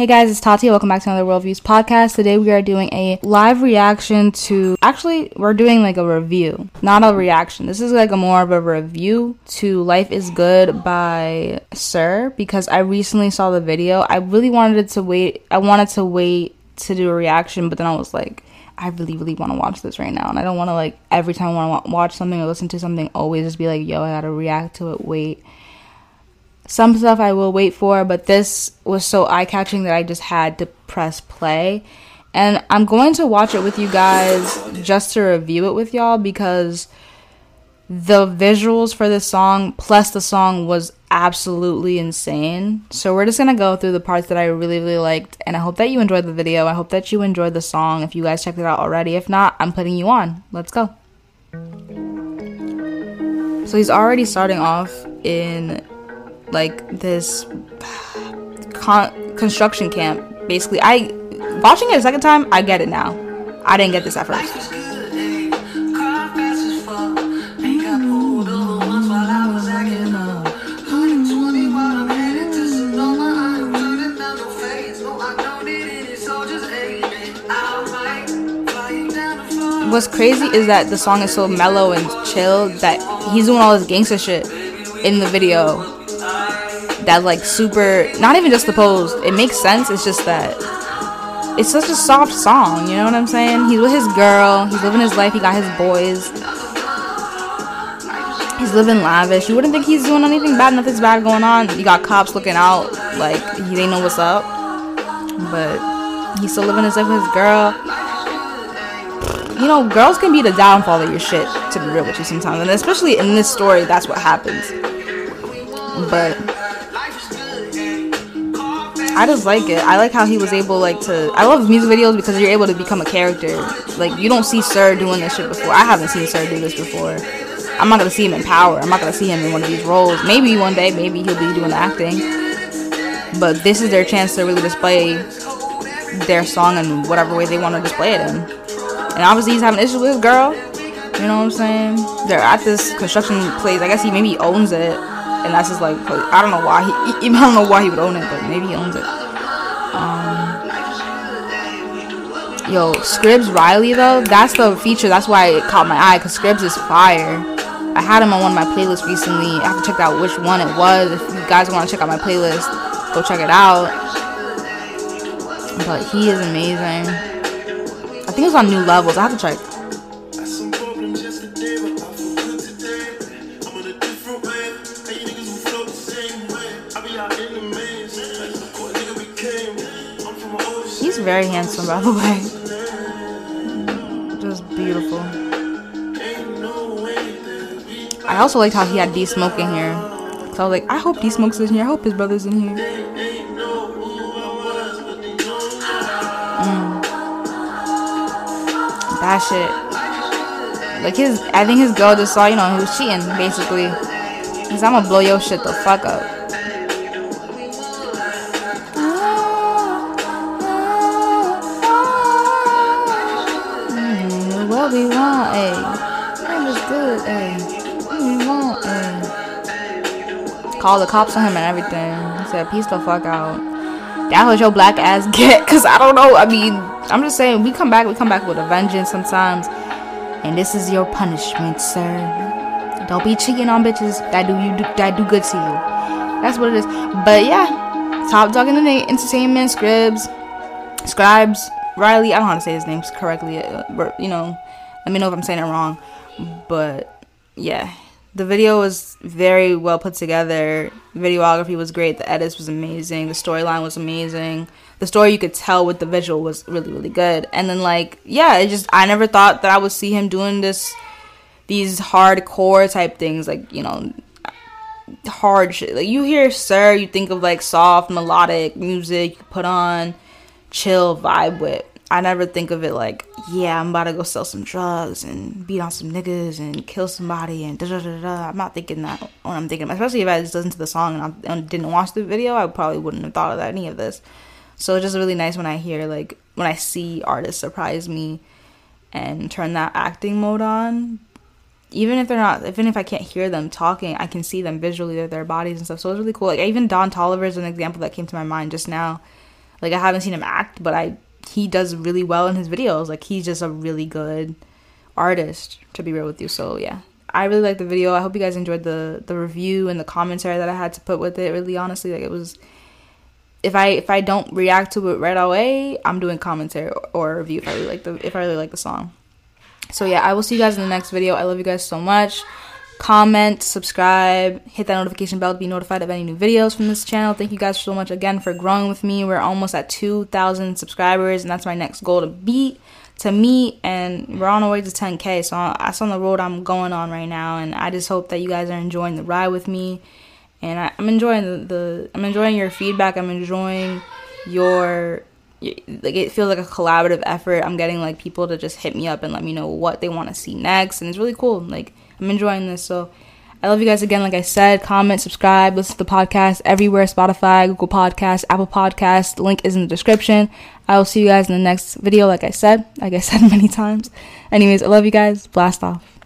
Hey guys, it's Tati. Welcome back to another Worldviews podcast. Today we are doing a live reaction to. Actually, we're doing like a review, not a reaction. This is like a more of a review to "Life Is Good" by Sir because I recently saw the video. I really wanted to wait. I wanted to wait to do a reaction, but then I was like, I really, really want to watch this right now, and I don't want to like every time I want to watch something or listen to something, always just be like, yo, I gotta react to it. Wait some stuff I will wait for, but this was so eye catching that I just had to press play. And I'm going to watch it with you guys just to review it with y'all because the visuals for this song plus the song was absolutely insane. So we're just gonna go through the parts that I really, really liked, and I hope that you enjoyed the video. I hope that you enjoyed the song if you guys checked it out already. If not, I'm putting you on. Let's go. So he's already starting off in like this con- construction camp. Basically, I watching it a second time, I get it now. I didn't get this at first. What's crazy is that the song is so mellow and chill that he's doing all this gangster shit in the video that like super not even just the pose it makes sense it's just that it's such a soft song you know what i'm saying he's with his girl he's living his life he got his boys he's living lavish you wouldn't think he's doing anything bad nothing's bad going on you got cops looking out like he they know what's up but he's still living his life with his girl you know, girls can be the downfall of your shit, to be real with you sometimes. And especially in this story, that's what happens. But I just like it. I like how he was able like to. I love music videos because you're able to become a character. Like you don't see Sir doing this shit before. I haven't seen Sir do this before. I'm not gonna see him in Power. I'm not gonna see him in one of these roles. Maybe one day, maybe he'll be doing acting. But this is their chance to really display their song in whatever way they want to display it in. And obviously he's having issues with his girl. You know what I'm saying? They're at this construction place. I guess he maybe owns it and that's just like I don't know why he, I don't know why he would own it, but maybe he owns it. Um, yo, Scribz Riley though, that's the feature. That's why it caught my eye because Scribs is fire. I had him on one of my playlists recently. I have to check out which one it was. If you guys want to check out my playlist, go check it out. But he is amazing. I think it's on new levels. I have to check. Very handsome, by the way. Just beautiful. I also liked how he had D Smoke in here. So I was like, I hope D Smoke's in here. I hope his brother's in here. Mm. That shit. Like his, I think his girl just saw, you know, he was cheating, basically. Cause I'm gonna blow your shit the fuck up. Called the cops on him and everything. He said, peace the fuck out. That was your black ass get, cause I don't know. I mean, I'm just saying, we come back, we come back with a vengeance sometimes. And this is your punishment, sir. Don't be cheating on bitches that do you do, that do good to you. That's what it is. But yeah, top dog in the entertainment, Scribz, Scribes, Riley. I don't know how to say his name correctly. Uh, but, you know, let me know if I'm saying it wrong. But yeah, the video was very well put together. Videography was great. The edits was amazing. The storyline was amazing. The story you could tell with the visual was really really good. And then like yeah, it just I never thought that I would see him doing this these hardcore type things like you know hard shit. Like you hear Sir, you think of like soft melodic music you put on, chill vibe with. I never think of it like, yeah, I'm about to go sell some drugs and beat on some niggas and kill somebody and da da da da. I'm not thinking that when I'm thinking, especially if I just listened to the song and I didn't watch the video, I probably wouldn't have thought of any of this. So it's just really nice when I hear like when I see artists surprise me and turn that acting mode on. Even if they're not, even if I can't hear them talking, I can see them visually, their bodies and stuff. So it's really cool. Like even Don Toliver is an example that came to my mind just now Like I haven't seen him act, but I he does really well in his videos. Like he's just a really good artist to be real with you. So yeah. I really like the video. I hope you guys enjoyed the the review and the commentary that I had to put with it. Really honestly, like it was if I if I don't react to it right away, I'm doing commentary or, or review if I really like the if I really like the song. So yeah, I will see you guys in the next video. I love you guys so much. Comment, subscribe, hit that notification bell to be notified of any new videos from this channel. Thank you guys so much again for growing with me. We're almost at 2,000 subscribers, and that's my next goal to beat, to meet, and we're on our way to 10K. So that's on the road I'm going on right now, and I just hope that you guys are enjoying the ride with me. And I, am enjoying the, the I'm enjoying your feedback. I'm enjoying your like it feels like a collaborative effort. I'm getting like people to just hit me up and let me know what they want to see next, and it's really cool. Like I'm enjoying this. So I love you guys again. Like I said, comment, subscribe, listen to the podcast everywhere: Spotify, Google Podcast, Apple Podcast. The link is in the description. I will see you guys in the next video. Like I said, like I said many times. Anyways, I love you guys. Blast off.